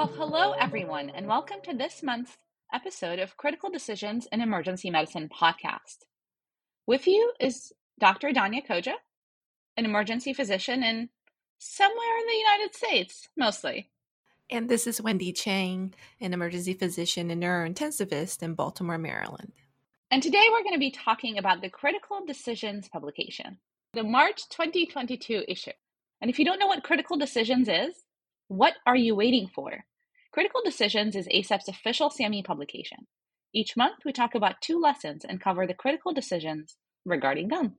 Well, hello, everyone, and welcome to this month's episode of Critical Decisions in Emergency Medicine podcast. With you is Dr. Danya Khoujah, an emergency physician in somewhere in the United States, mostly. And this is Wendy Chang, an emergency physician and neurointensivist in Baltimore, Maryland. And today we're going to be talking about the Critical Decisions publication, the March 2022 issue. And if you don't know what Critical Decisions is, what are you waiting for? Critical Decisions is ACEP's official CME publication. Each month, we talk about two lessons and cover the critical decisions regarding them.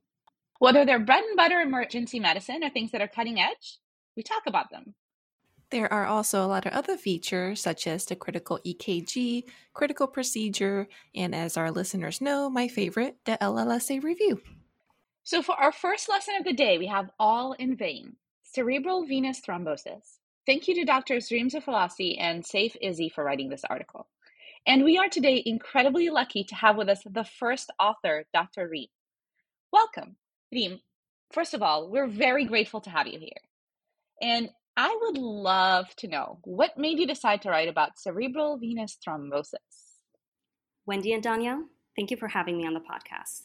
Whether they're bread and butter emergency medicine or things that are cutting edge, we talk about them. There are also a lot of other features, such as the critical EKG, critical procedure, and as our listeners know, my favorite, the LLSA review. So, for our first lesson of the day, we have All in Vein cerebral venous thrombosis. Thank you to Drs. Reem Zafalasi and Saif Izzi for writing this article. And we are today incredibly lucky to have with us the first author, Dr. Reem. Welcome, Reem. First of all, we're very grateful to have you here. And I would love to know what made you decide to write about cerebral venous thrombosis? Wendy and Danya, thank you for having me on the podcast.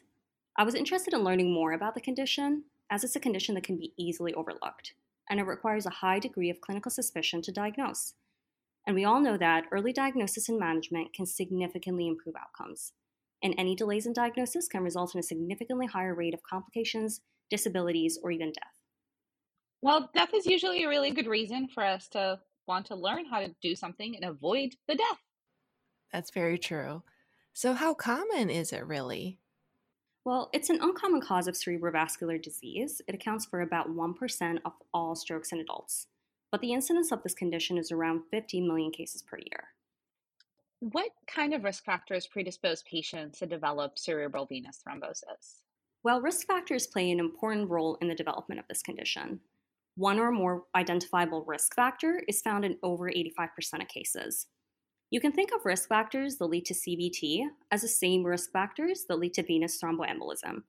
I was interested in learning more about the condition, as it's a condition that can be easily overlooked and it requires a high degree of clinical suspicion to diagnose. And we all know that early diagnosis and management can significantly improve outcomes. And any delays in diagnosis can result in a significantly higher rate of complications, disabilities, or even death. Well, death is usually a really good reason for us to want to learn how to do something and avoid the death. That's very true. So, how common is it really? Well, it's an uncommon cause of cerebrovascular disease. It accounts for about 1% of all strokes in adults. But the incidence of this condition is around 15 million cases per year. What kind of risk factors predispose patients to develop cerebral venous thrombosis? Well, risk factors play an important role in the development of this condition. One or more identifiable risk factor is found in over 85% of cases. You can think of risk factors that lead to CVT as the same risk factors that lead to venous thromboembolism,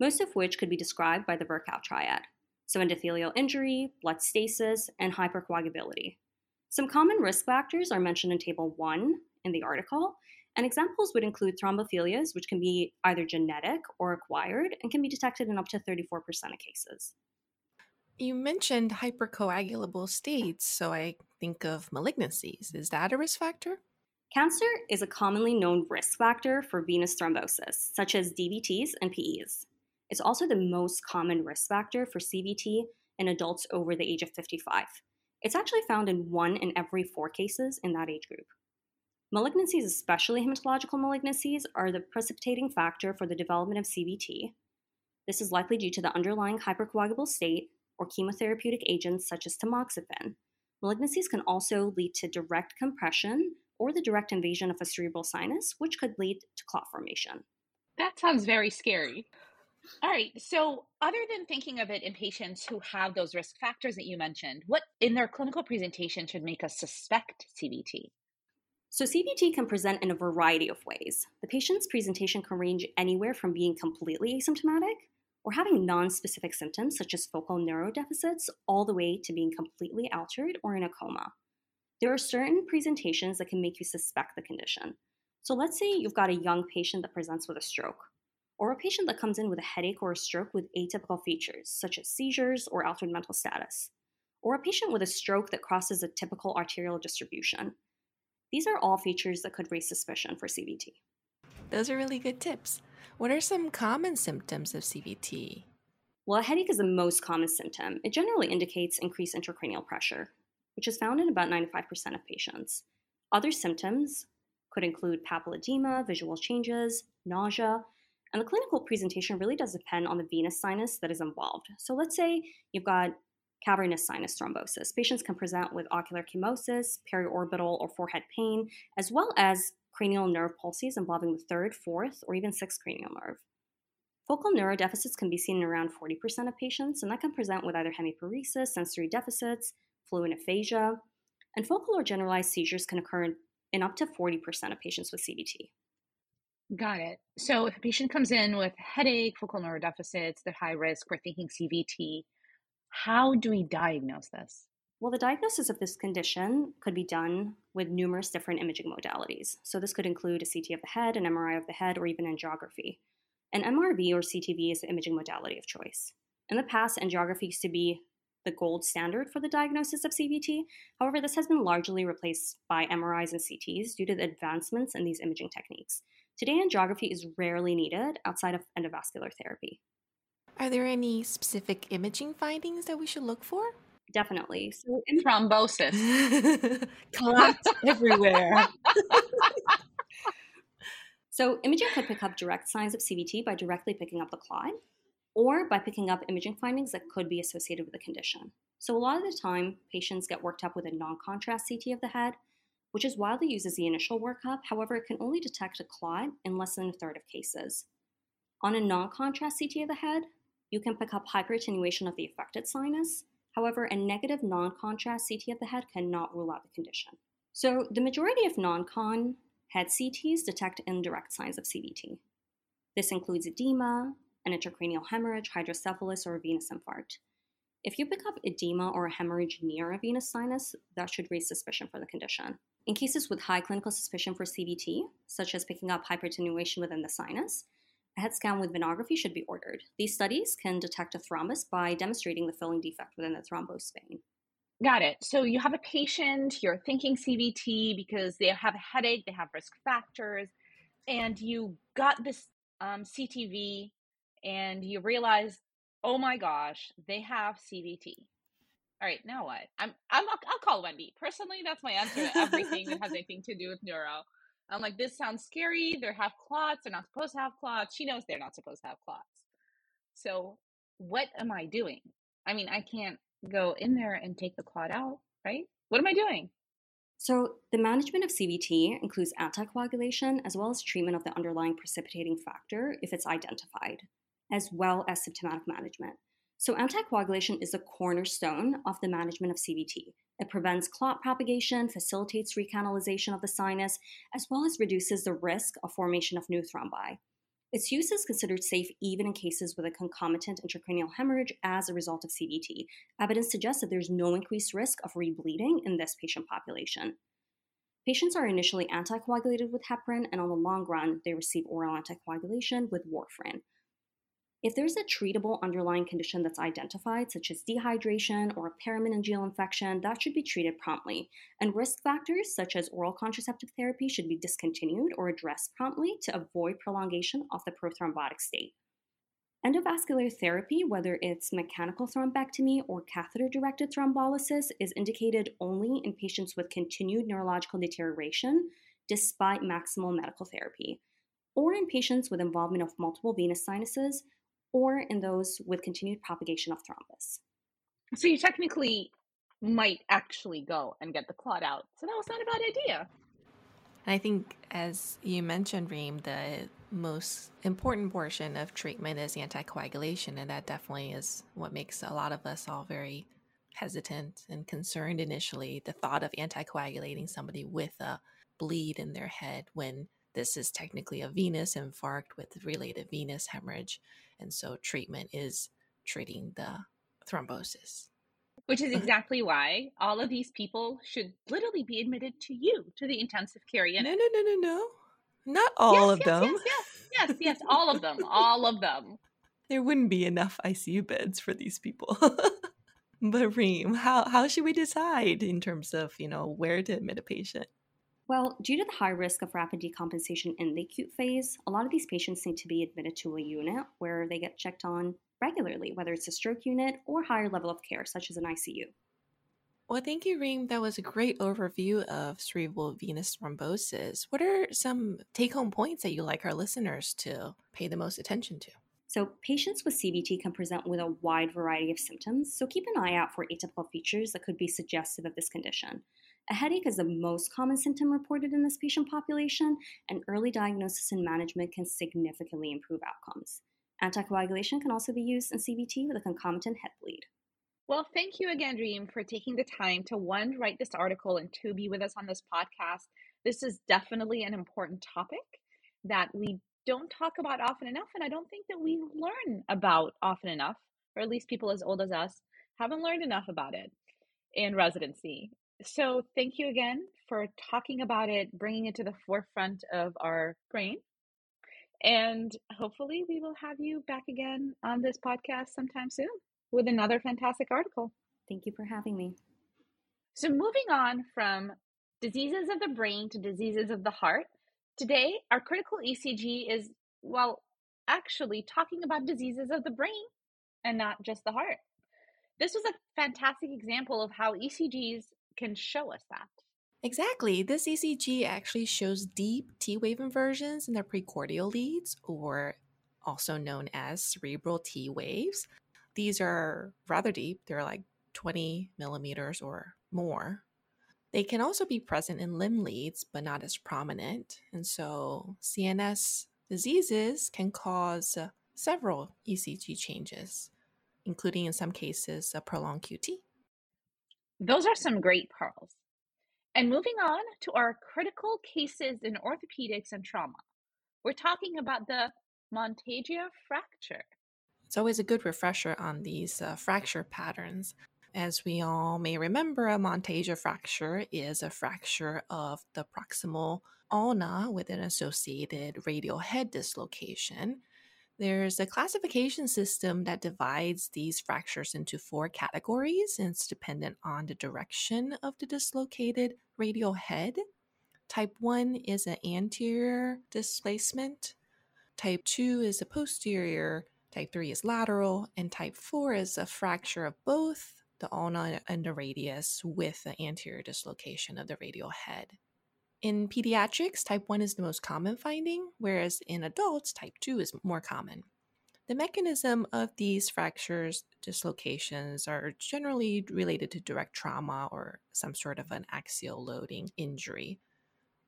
most of which could be described by the Virchow triad. So, endothelial injury, blood stasis, and hypercoagulability. Some common risk factors are mentioned in Table 1 in the article, and examples would include thrombophilias, which can be either genetic or acquired and can be detected in up to 34% of cases. You mentioned hypercoagulable states, so I think of malignancies. Is that a risk factor? Cancer is a commonly known risk factor for venous thrombosis, such as DVTs and PEs. It's also the most common risk factor for CVT in adults over the age of 55. It's actually found in one in every four cases in that age group. Malignancies, especially hematological malignancies, are the precipitating factor for the development of CVT. This is likely due to the underlying hypercoagulable state or chemotherapeutic agents such as tamoxifen. Malignancies can also lead to direct compression or the direct invasion of a cerebral sinus, which could lead to clot formation. That sounds very scary. All right. So, other than thinking of it in patients who have those risk factors that you mentioned, what in their clinical presentation should make us suspect CVT? So, CVT can present in a variety of ways. The patient's presentation can range anywhere from being completely asymptomatic or having non-specific symptoms such as focal neurodeficits all the way to being completely altered or in a coma. There are certain presentations that can make you suspect the condition. So let's say you've got a young patient that presents with a stroke, or a patient that comes in with a headache or a stroke with atypical features such as seizures or altered mental status, or a patient with a stroke that crosses a typical arterial distribution. These are all features that could raise suspicion for CVT. Those are really good tips. What are some common symptoms of CVT? Well, a headache is the most common symptom. It generally indicates increased intracranial pressure, which is found in about 95% of patients. Other symptoms could include papilledema, visual changes, nausea, and the clinical presentation really does depend on the venous sinus that is involved. So let's say you've got cavernous sinus thrombosis. Patients can present with ocular chemosis, periorbital or forehead pain, as well as cranial nerve palsies involving the third, fourth, or even sixth cranial nerve. Focal neurodeficits can be seen in around 40% of patients, and that can present with either hemiparesis, sensory deficits, fluent aphasia, and focal or generalized seizures can occur in up to 40% of patients with CVT. Got it. So if a patient comes in with headache, focal neurodeficits, they're high risk, we're thinking CVT, how do we diagnose this? Well, the diagnosis of this condition could be done with numerous different imaging modalities. So, this could include a CT of the head, an MRI of the head, or even angiography. An MRV or CTV is the imaging modality of choice. In the past, angiography used to be the gold standard for the diagnosis of CVT. However, this has been largely replaced by MRIs and CTs due to the advancements in these imaging techniques. Today, angiography is rarely needed outside of endovascular therapy. Are there any specific imaging findings that we should look for? Definitely. So in thrombosis. Clots everywhere. so imaging could pick up direct signs of CVT by directly picking up the clot or by picking up imaging findings that could be associated with the condition. So a lot of the time, patients get worked up with a non-contrast CT of the head, which is widely used as the initial workup. However, it can only detect a clot in less than a third of cases. On a non-contrast CT of the head, you can pick up hyperattenuation of the affected sinus, However, a negative non contrast CT of the head cannot rule out the condition. So, the majority of non con head CTs detect indirect signs of CVT. This includes edema, an intracranial hemorrhage, hydrocephalus, or a venous infarct. If you pick up edema or a hemorrhage near a venous sinus, that should raise suspicion for the condition. In cases with high clinical suspicion for CVT, such as picking up hyperattenuation within the sinus, a head scan with venography should be ordered. These studies can detect a thrombus by demonstrating the filling defect within the thrombosed vein. Got it. So you have a patient, you're thinking CVT because they have a headache, they have risk factors, and you got this um, CTV and you realize, oh my gosh, they have CVT. All right, now what? I'm, I'm I'll call Wendy. Personally, that's my answer to everything that has anything to do with neuro. I'm like, this sounds scary. They have clots. They're not supposed to have clots. She knows they're not supposed to have clots. So, what am I doing? I mean, I can't go in there and take the clot out, right? What am I doing? So, the management of CVT includes anticoagulation as well as treatment of the underlying precipitating factor if it's identified, as well as symptomatic management. So, anticoagulation is the cornerstone of the management of CVT. It prevents clot propagation, facilitates recanalization of the sinus, as well as reduces the risk of formation of new thrombi. Its use is considered safe even in cases with a concomitant intracranial hemorrhage as a result of CVT. Evidence suggests that there's no increased risk of rebleeding in this patient population. Patients are initially anticoagulated with heparin, and on the long run, they receive oral anticoagulation with warfarin. If there's a treatable underlying condition that's identified, such as dehydration or a perimeningeal infection, that should be treated promptly. And risk factors, such as oral contraceptive therapy, should be discontinued or addressed promptly to avoid prolongation of the prothrombotic state. Endovascular therapy, whether it's mechanical thrombectomy or catheter directed thrombolysis, is indicated only in patients with continued neurological deterioration despite maximal medical therapy, or in patients with involvement of multiple venous sinuses or in those with continued propagation of thrombus. So you technically might actually go and get the clot out. So that was not a bad idea. I think, as you mentioned, Reem, the most important portion of treatment is anticoagulation, and that definitely is what makes a lot of us all very hesitant and concerned initially. The thought of anticoagulating somebody with a bleed in their head when this is technically a venous infarct with related venous hemorrhage. And so treatment is treating the thrombosis. Which is exactly why all of these people should literally be admitted to you, to the intensive care unit. No, no, no, no, no. Not all yes, of yes, them. Yes, yes, yes, yes, all of them. All of them. There wouldn't be enough ICU beds for these people. but Reem, how, how should we decide in terms of, you know, where to admit a patient? Well, due to the high risk of rapid decompensation in the acute phase, a lot of these patients need to be admitted to a unit where they get checked on regularly, whether it's a stroke unit or higher level of care, such as an ICU. Well, thank you, Reem. That was a great overview of cerebral venous thrombosis. What are some take home points that you like our listeners to pay the most attention to? So, patients with CVT can present with a wide variety of symptoms, so keep an eye out for atypical features that could be suggestive of this condition. A headache is the most common symptom reported in this patient population, and early diagnosis and management can significantly improve outcomes. Anticoagulation can also be used in CVT with a concomitant head bleed. Well, thank you again, Reem, for taking the time to one, write this article and two, be with us on this podcast. This is definitely an important topic that we don't talk about often enough, and I don't think that we learn about often enough, or at least people as old as us haven't learned enough about it. in residency. So, thank you again for talking about it, bringing it to the forefront of our brain. And hopefully, we will have you back again on this podcast sometime soon with another fantastic article. Thank you for having me. So, moving on from diseases of the brain to diseases of the heart, today our critical ECG is, well, actually talking about diseases of the brain and not just the heart. This was a fantastic example of how ECGs can show us that. Exactly. This ECG actually shows deep T wave inversions in the precordial leads, or also known as cerebral T waves. These are rather deep, they're like 20 millimeters or more. They can also be present in limb leads, but not as prominent. And so, CNS diseases can cause several ECG changes, including in some cases a prolonged QT. Those are some great pearls. And moving on to our critical cases in orthopedics and trauma, we're talking about the Monteggia fracture. It's always a good refresher on these uh, fracture patterns. As we all may remember, a Monteggia fracture is a fracture of the proximal ulna with an associated radial head dislocation. There's a classification system that divides these fractures into four categories, and it's dependent on the direction of the dislocated radial head. Type 1 is an anterior displacement, type 2 is a posterior, type 3 is lateral, and type 4 is a fracture of both the ulna and the radius with the anterior dislocation of the radial head. In pediatrics, type 1 is the most common finding, whereas in adults, type 2 is more common. The mechanism of these fractures, dislocations are generally related to direct trauma or some sort of an axial loading injury.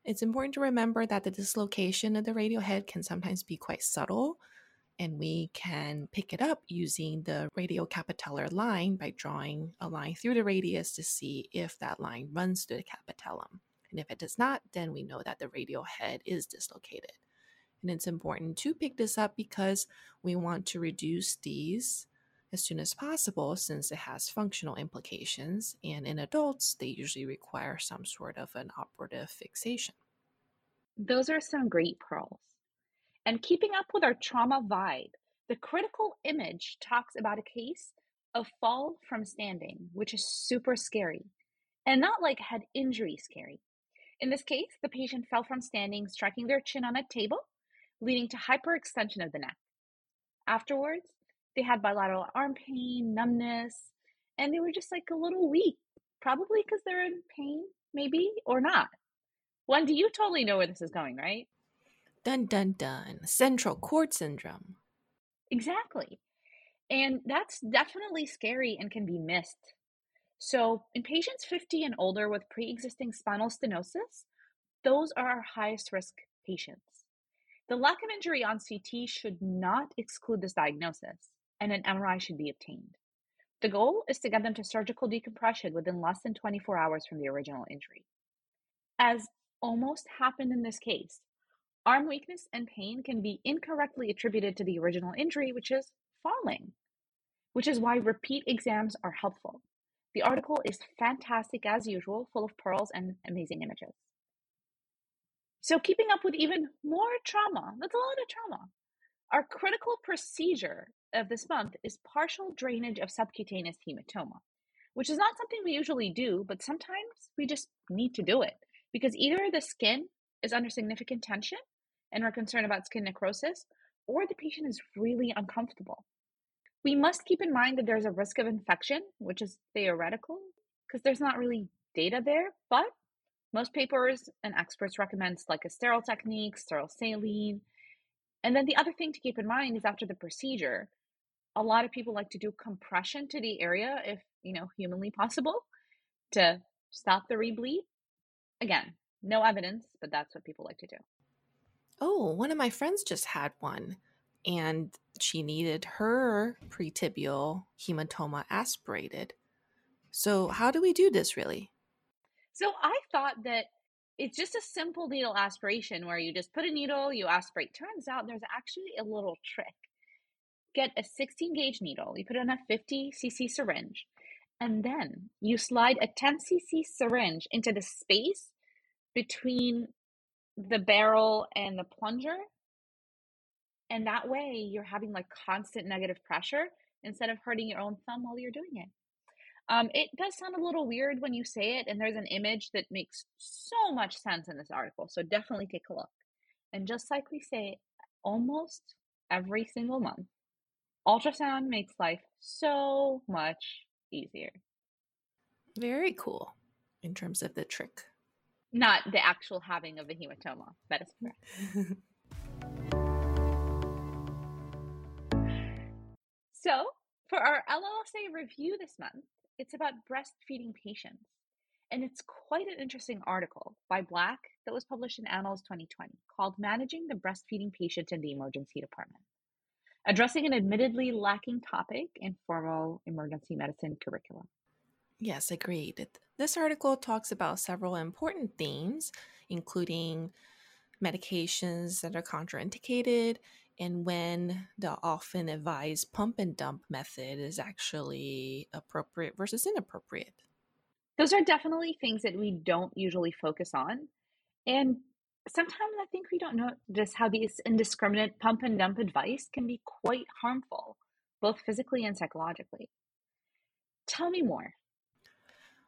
It's important to remember that the dislocation of the radial head can sometimes be quite subtle, and we can pick it up using the radiocapitellar line by drawing a line through the radius to see if that line runs through the capitellum. And if it does not, then we know that the radial head is dislocated. And it's important to pick this up because we want to reduce these as soon as possible since it has functional implications. And in adults, they usually require some sort of an operative fixation. Those are some great pearls. And keeping up with our trauma vibe, the critical image talks about a case of fall from standing, which is super scary and not like head injury scary. In this case, the patient fell from standing, striking their chin on a table, leading to hyperextension of the neck. Afterwards, they had bilateral arm pain, numbness, and they were just like a little weak, probably because they're in pain, maybe, or not. Wendy, you totally know where this is going, right? Dun dun dun. Central cord syndrome. Exactly. And that's definitely scary and can be missed so, in patients 50 and older with pre existing spinal stenosis, those are our highest risk patients. The lack of injury on CT should not exclude this diagnosis, and an MRI should be obtained. The goal is to get them to surgical decompression within less than 24 hours from the original injury. As almost happened in this case, arm weakness and pain can be incorrectly attributed to the original injury, which is falling, which is why repeat exams are helpful. The article is fantastic as usual, full of pearls and amazing images. So, keeping up with even more trauma, that's a lot of trauma. Our critical procedure of this month is partial drainage of subcutaneous hematoma, which is not something we usually do, but sometimes we just need to do it because either the skin is under significant tension and we're concerned about skin necrosis, or the patient is really uncomfortable. We must keep in mind that there's a risk of infection, which is theoretical because there's not really data there, but most papers and experts recommend like a sterile technique, sterile saline. And then the other thing to keep in mind is after the procedure, a lot of people like to do compression to the area if, you know, humanly possible to stop the rebleed. Again, no evidence, but that's what people like to do. Oh, one of my friends just had one and she needed her pretibial hematoma aspirated. So, how do we do this really? So, I thought that it's just a simple needle aspiration where you just put a needle, you aspirate. Turns out there's actually a little trick. Get a 16 gauge needle, you put it in a 50 cc syringe, And then you slide a 10 cc syringe into the space between the barrel and the plunger. And that way you're having like constant negative pressure instead of hurting your own thumb while you're doing it. Um, it does sound a little weird when you say it, and there's an image that makes so much sense in this article. So definitely take a look. And just like we say almost every single month, ultrasound makes life so much easier. Very cool in terms of the trick. Not the actual having of the hematoma. That is correct. so, for our LLSA review this month, it's about breastfeeding patients. And it's quite an interesting article by Black that was published in Annals 2020 called Managing the Breastfeeding Patient in the Emergency Department, addressing an admittedly lacking topic in formal emergency medicine curricula. Yes, agreed. This article talks about several important themes, including medications that are contraindicated and when the often advised pump and dump method is actually appropriate versus inappropriate. Those are definitely things that we don't usually focus on. And sometimes I think we don't know just how these indiscriminate pump and dump advice can be quite harmful, both physically and psychologically. Tell me more.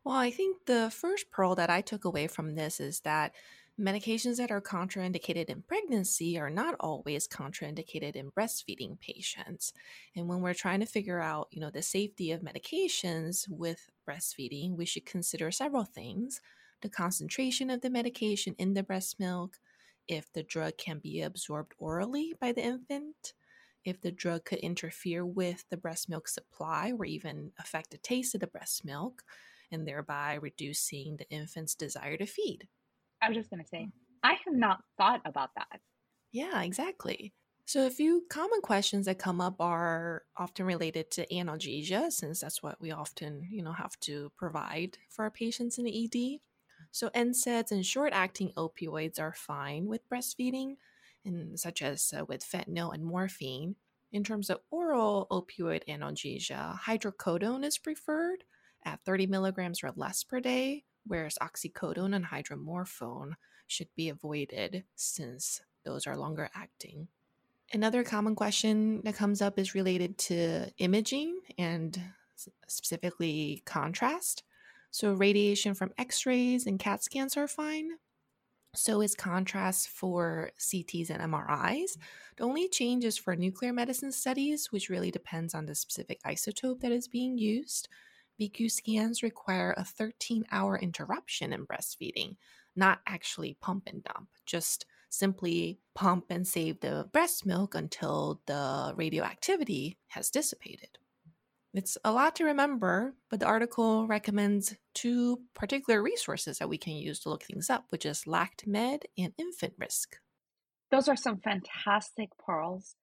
Well, I think the first pearl that I took away from this is that medications that are contraindicated in pregnancy are not always contraindicated in breastfeeding patients. And when we're trying to figure out, you know, the safety of medications with breastfeeding, we should consider several things. The concentration of the medication in the breast milk, if the drug can be absorbed orally by the infant, if the drug could interfere with the breast milk supply or even affect the taste of the breast milk and thereby reducing the infant's desire to feed. I was just going to say, I have not thought about that. Yeah, exactly. So, a few common questions that come up are often related to analgesia, since that's what we often, you know, have to provide for our patients in the ED. So, NSAIDs and short-acting opioids are fine with breastfeeding, and such as uh, with fentanyl and morphine. In terms of oral opioid analgesia, hydrocodone is preferred, at 30 milligrams or less per day, whereas oxycodone and hydromorphone should be avoided since those are longer acting. Another common question that comes up is related to imaging and specifically contrast. So, radiation from x rays and CAT scans are fine. So is contrast for CTs and MRIs. The only change is for nuclear medicine studies, which really depends on the specific isotope that is being used. VQ scans require a 13 hour interruption in breastfeeding, not actually pump and dump, just simply pump and save the breast milk until the radioactivity has dissipated. It's a lot to remember, but the article recommends two particular resources that we can use to look things up, which is LactMed and Infant Risk. Those are some fantastic pearls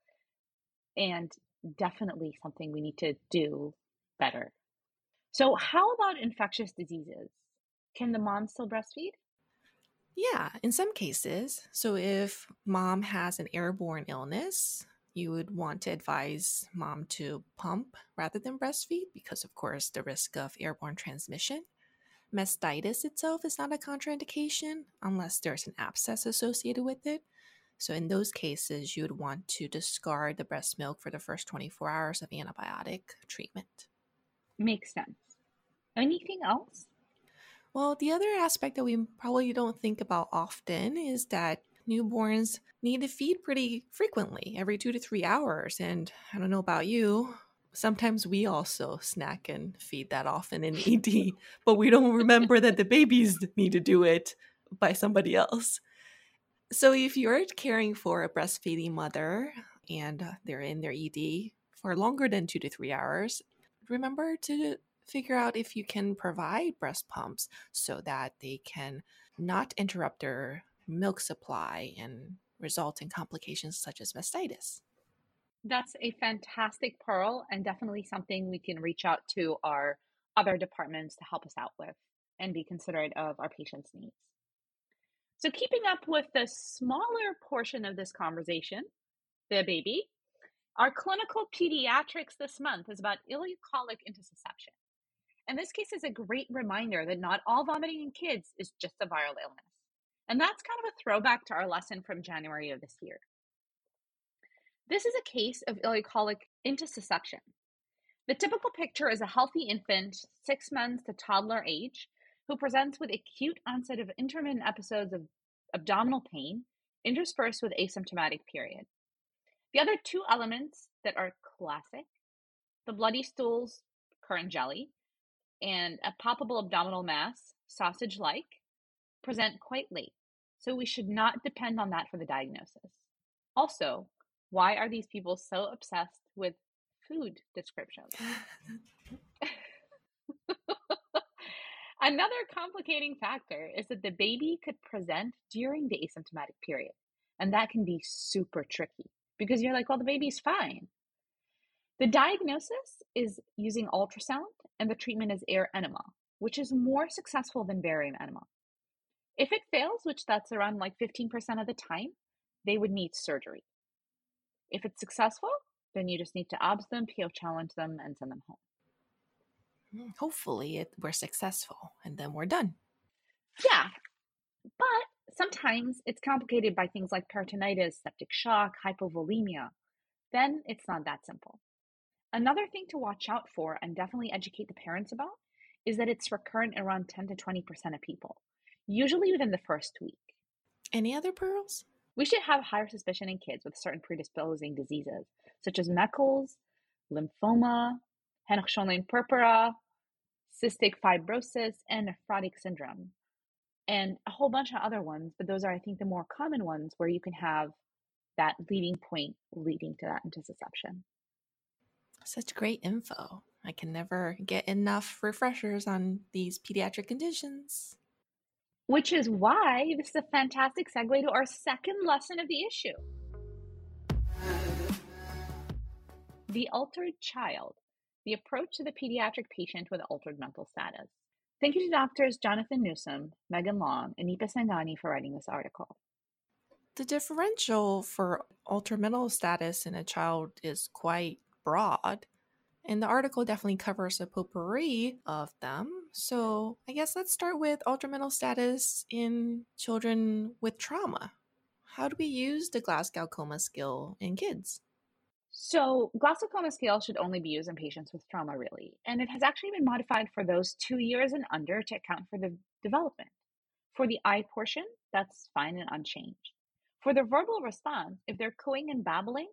and definitely something we need to do better. So, how about infectious diseases? Can the mom still breastfeed? Yeah, in some cases. So, if mom has an airborne illness, you would want to advise mom to pump rather than breastfeed because, of course, the risk of airborne transmission. Mastitis itself is not a contraindication unless there's an abscess associated with it. So, in those cases, you would want to discard the breast milk for the first 24 hours of antibiotic treatment. Makes sense. Anything else? Well, the other aspect that we probably don't think about often is that newborns need to feed pretty frequently, every two to three hours. And I don't know about you, sometimes we also snack and feed that often in ED, but we don't remember that the babies need to do it by somebody else. So if you're caring for a breastfeeding mother and they're in their ED for longer than two to three hours, remember to figure out if you can provide breast pumps so that they can not interrupt their milk supply and result in complications such as mastitis. That's a fantastic pearl and definitely something we can reach out to our other departments to help us out with and be considerate of our patients' needs. So, keeping up with the smaller portion of this conversation, the baby, our clinical pediatrics this month is about ileocolic intussusception. And this case is a great reminder that not all vomiting in kids is just a viral illness. And that's kind of a throwback to our lesson from January of this year. This is a case of ileocolic intussusception. The typical picture is a healthy infant, six months to toddler age, who presents with acute onset of intermittent episodes of abdominal pain, interspersed with asymptomatic period. The other two elements that are classic the bloody stools, currant jelly, and a palpable abdominal mass, sausage like, present quite late. So we should not depend on that for the diagnosis. Also, why are these people so obsessed with food descriptions? Another complicating factor is that the baby could present during the asymptomatic period. And that can be super tricky because you're like, well, the baby's fine. The diagnosis is using ultrasound, and the treatment is air enema, which is more successful than barium enema. If it fails, which that's around like 15% of the time, they would need surgery. If it's successful, then you just need to OBS them, PO challenge them, and send them home. Hmm, hopefully, it, we're successful and then we're done. Yeah, but sometimes it's complicated by things like peritonitis, septic shock, hypovolemia. Then it's not that simple. Another thing to watch out for and definitely educate the parents about is that it's recurrent around 10 to 20% of people, usually within the first week. Any other pearls? We should have higher suspicion in kids with certain predisposing diseases, such as Meckel's, lymphoma, Henoch-Schönlein purpura, cystic fibrosis, and nephrotic syndrome, and a whole bunch of other ones. But those are, I think, the more common ones where you can have that leading point leading to that intussusception. Such great info. I can never get enough refreshers on these pediatric conditions. Which is why this is a fantastic segue to our second lesson of the issue. The altered child, the approach to the pediatric patient with altered mental status. Thank you to doctors Jonathan Newsom, Megan Long, and Nipa Sangani for writing this article. The differential for altered mental status in a child is quite broad. And the article definitely covers a potpourri of them. So I guess let's start with altered mental status in children with trauma. How do we use the Glasgow Coma scale in kids? So, Glasgow Coma scale should only be used in patients with trauma, really. And it has actually been modified for those two years and under to account for the development. For the eye portion, that's fine and unchanged. For the verbal response, if they're cooing and babbling,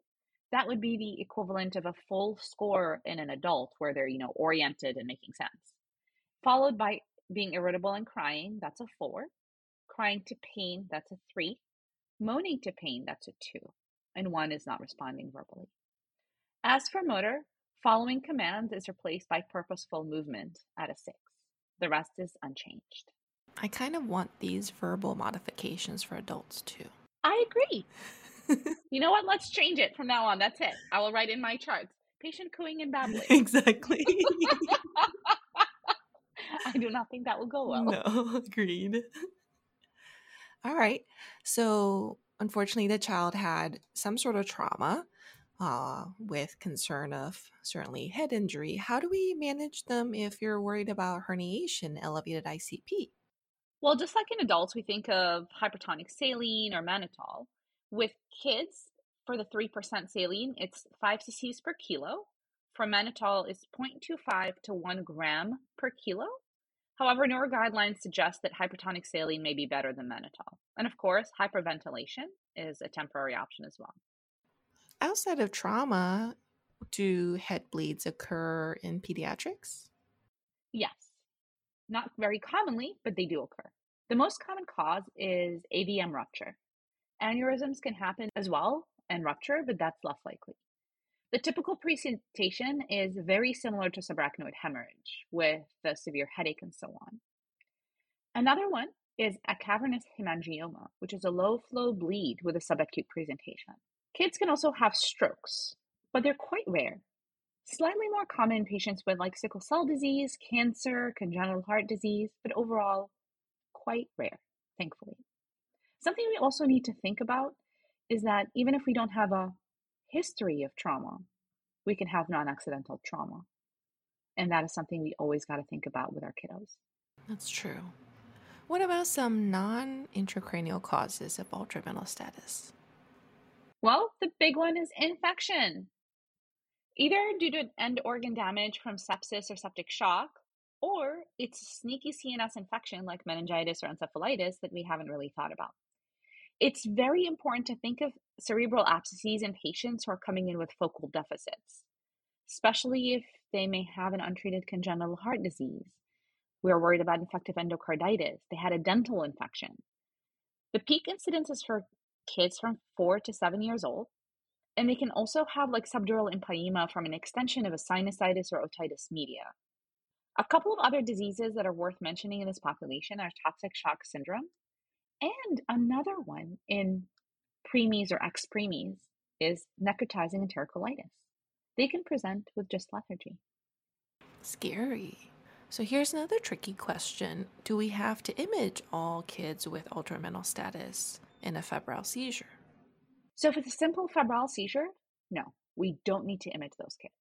that would be the equivalent of a full score in an adult where they're, you know, oriented and making sense. Followed by being irritable and crying, that's a four. Crying to pain, that's a three. Moaning to pain, that's a two. And one is not responding verbally. As for motor, following commands is replaced by purposeful movement at a six. The rest is unchanged. I kind of want these verbal modifications for adults too. I agree. you know what? Let's change it from now on. That's it. I will write in my charts patient cooing and babbling. Exactly. I do not think that will go well. No, agreed. All right. So, unfortunately, the child had some sort of trauma uh, with concern of certainly head injury. How do we manage them if you're worried about herniation, elevated ICP? Well, just like in adults, we think of hypertonic saline or mannitol. With kids, for the 3% saline, it's 5 cc's per kilo. For mannitol, it's 0.25 to 1 gram per kilo. However, newer guidelines suggest that hypertonic saline may be better than mannitol. And of course, hyperventilation is a temporary option as well. Outside of trauma, do head bleeds occur in pediatrics? Yes. Not very commonly, but they do occur. The most common cause is AVM rupture, Aneurysms can happen as well and rupture, but that's less likely. The typical presentation is very similar to subarachnoid hemorrhage with the severe headache and so on. Another one is a cavernous hemangioma, which is a low flow bleed with a subacute presentation. Kids can also have strokes, but they're quite rare. Slightly more common in patients with like sickle cell disease, cancer, congenital heart disease, but overall quite rare, thankfully. Something we also need to think about is that even if we don't have a history of trauma, we can have non accidental trauma. And that is something we always got to think about with our kiddos. That's true. What about some non intracranial causes of altered mental status? Well, the big one is infection. Either due to end organ damage from sepsis or septic shock, or it's a sneaky CNS infection like meningitis or encephalitis that we haven't really thought about. It's very important to think of cerebral abscesses in patients who are coming in with focal deficits, especially if they may have an untreated congenital heart disease. We are worried about infective endocarditis. They had a dental infection. The peak incidence is for kids from four to seven years old, and they can also have like subdural empyema from an extension of a sinusitis or otitis media. A couple of other diseases that are worth mentioning in this population are toxic shock syndrome, and another one in preemies or ex preemies is necrotizing enterocolitis. They can present with just lethargy. Scary. So here's another tricky question Do we have to image all kids with altered mental status in a febrile seizure? So, if it's a simple febrile seizure, no, we don't need to image those kids.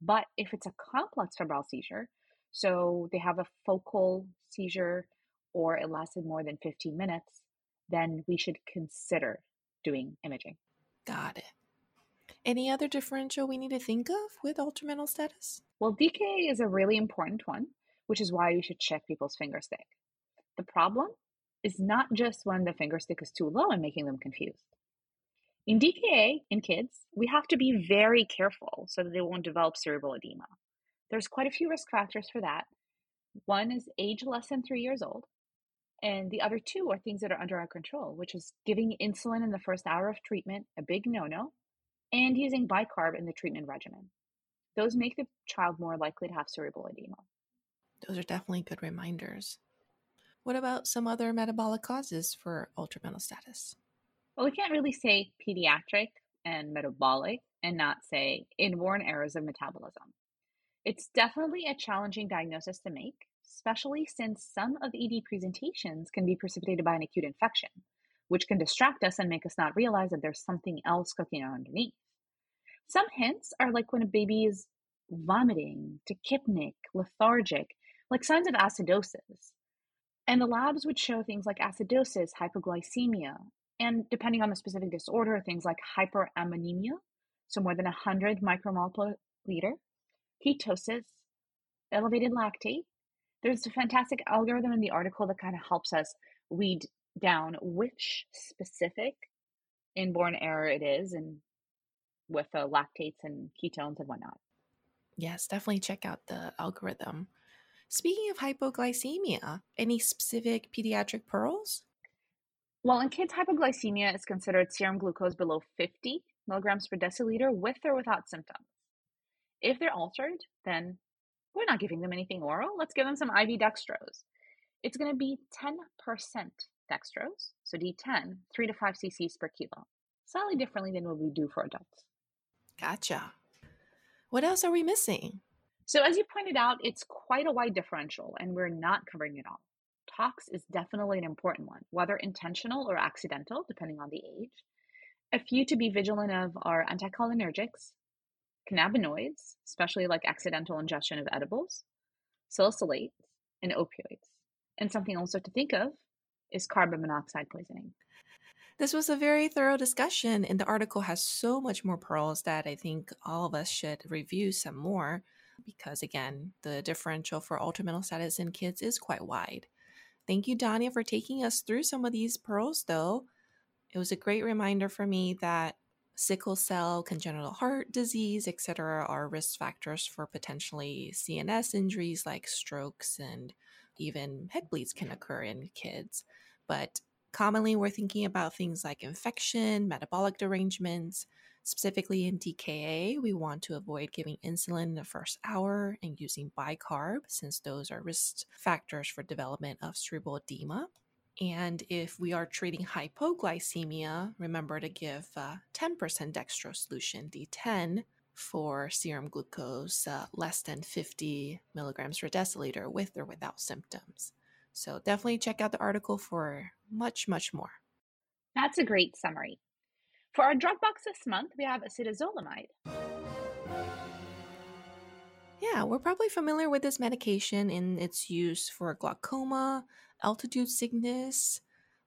But if it's a complex febrile seizure, so they have a focal seizure or it lasted more than 15 minutes, then we should consider doing imaging. Got it. Any other differential we need to think of with altered mental status? Well, DKA is a really important one, which is why we should check people's finger stick. The problem is not just when the finger stick is too low and making them confused. In DKA in kids, we have to be very careful so that they won't develop cerebral edema. There's quite a few risk factors for that. One is age less than three years old, and the other two are things that are under our control, which is giving insulin in the first hour of treatment, a big no no, and using bicarb in the treatment regimen. Those make the child more likely to have cerebral edema. Those are definitely good reminders. What about some other metabolic causes for altered mental status? Well, we can't really say pediatric and metabolic and not say inborn errors of metabolism. It's definitely a challenging diagnosis to make, especially since some of ED presentations can be precipitated by an acute infection, which can distract us and make us not realize that there's something else cooking underneath. Some hints are like when a baby is vomiting, tachypneic, lethargic, like signs of acidosis. And the labs would show things like acidosis, hypoglycemia, and depending on the specific disorder, things like hyperammonemia, so more than 100 micromole per liter, ketosis, elevated lactate, there's a fantastic algorithm in the article that kind of helps us weed down which specific inborn error it is and with the lactates and ketones and whatnot. Yes, definitely check out the algorithm. Speaking of hypoglycemia, any specific pediatric pearls? Well, in kids, hypoglycemia is considered serum glucose below 50 milligrams per deciliter with or without symptoms. If they're altered, then we're not giving them anything oral. Let's give them some IV dextrose. It's going to be 10% dextrose, so D10, 3 to 5 cc's per kilo. Slightly differently than what we do for adults. Gotcha. What else are we missing? So, as you pointed out, it's quite a wide differential, and we're not covering it all. Tox is definitely an important one, whether intentional or accidental, depending on the age. A few to be vigilant of are anticholinergics, cannabinoids, especially like accidental ingestion of edibles, salicylates, and opioids. And something also to think of is carbon monoxide poisoning. This was a very thorough discussion, and the article has so much more pearls that I think all of us should review some more because, again, the differential for altered mental status in kids is quite wide. Thank you, Danya, for taking us through some of these pearls, though. It was a great reminder for me that sickle cell, congenital heart disease, etc., are risk factors for potentially CNS injuries like strokes and even head bleeds can occur in kids. But commonly, we're thinking about things like infection, metabolic derangements. Specifically in DKA, we want to avoid giving insulin in the first hour and using bicarb, since those are risk factors for development of cerebral edema. And if we are treating hypoglycemia, remember to give uh, 10% dextrose solution, D10, for serum glucose uh, less than 50 milligrams per deciliter with or without symptoms. So definitely check out the article for much, much more. That's a great summary. For our drug box this month, we have acetazolamide. Yeah, we're probably familiar with this medication in its use for glaucoma, altitude sickness,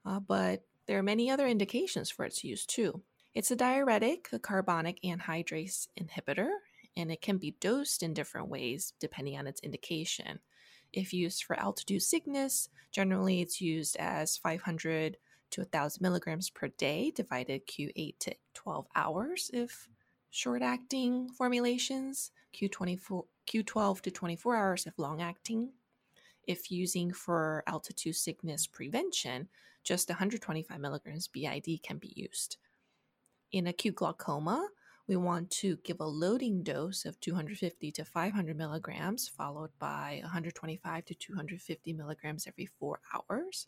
uh, but there are many other indications for its use too. It's a diuretic, a carbonic anhydrase inhibitor, and it can be dosed in different ways depending on its indication. If used for altitude sickness, generally it's used as 500 to 1,000 milligrams per day, divided Q8 to 12 hours if short acting formulations, Q24, Q12 to 24 hours if long acting. If using for altitude sickness prevention, just 125 milligrams BID can be used. In acute glaucoma, we want to give a loading dose of 250 to 500 milligrams, followed by 125 to 250 milligrams every four hours.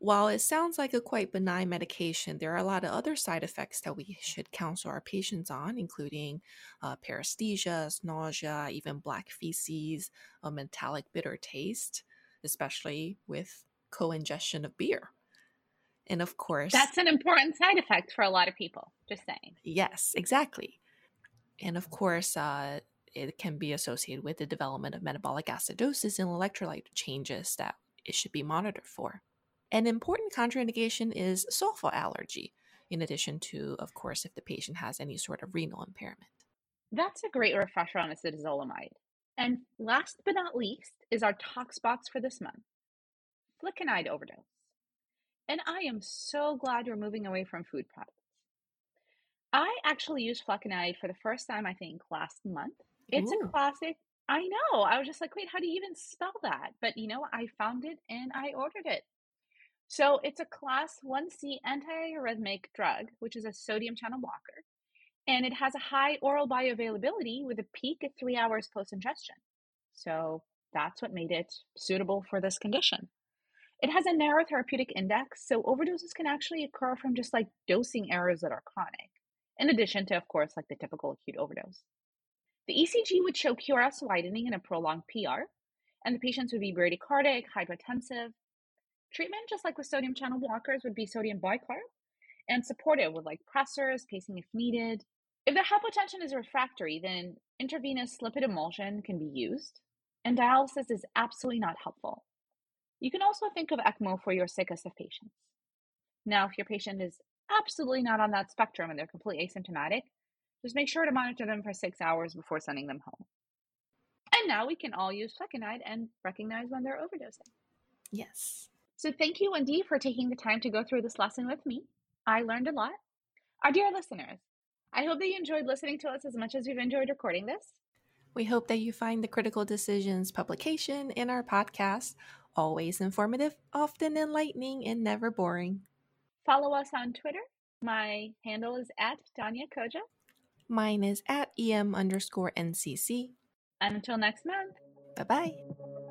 While it sounds like a quite benign medication, there are a lot of other side effects that we should counsel our patients on, including uh, paresthesia, nausea, even black feces, a metallic bitter taste, especially with co ingestion of beer. And of course, that's an important side effect for a lot of people, just saying. Yes, exactly. And of course, uh, it can be associated with the development of metabolic acidosis and electrolyte changes that it should be monitored for. An important contraindication is sulfa allergy, in addition to, of course, if the patient has any sort of renal impairment. That's a great refresher on acetazolamide. And last but not least is our tox box for this month flecainide overdose. And I am so glad you're moving away from food products. I actually used flecainide for the first time, I think, last month. It's Ooh. a classic. I know. I was just like, wait, how do you even spell that? But you know, I found it and I ordered it. So it's a class 1C antiarrhythmic drug, which is a sodium channel blocker, and it has a high oral bioavailability with a peak at three hours post ingestion. So that's what made it suitable for this condition. It has a narrow therapeutic index, so overdoses can actually occur from just like dosing errors that are chronic, in addition to, of course, like the typical acute overdose. The ECG would show QRS widening in a prolonged PR, and the patients would be bradycardic, hypotensive, Treatment, just like with sodium channel blockers, would be sodium bicarb and supportive with like pressors, pacing if needed. If the hypotension is refractory, then intravenous lipid emulsion can be used, and dialysis is absolutely not helpful. You can also think of ECMO for your sickest of patients. Now, if your patient is absolutely not on that spectrum and they're completely asymptomatic, just make sure to monitor them for six hours before sending them home. And now we can all use flecainide and recognize when they're overdosing. Yes. So thank you, Wendy, for taking the time to go through this lesson with me. I learned a lot. Our dear listeners, I hope that you enjoyed listening to us as much as we've enjoyed recording this. We hope that you find the Critical Decisions publication in our podcast always informative, often enlightening, and never boring. Follow us on Twitter. My handle is at Danya Khoujah. Mine is at em underscore ncc. And until next month. Bye bye.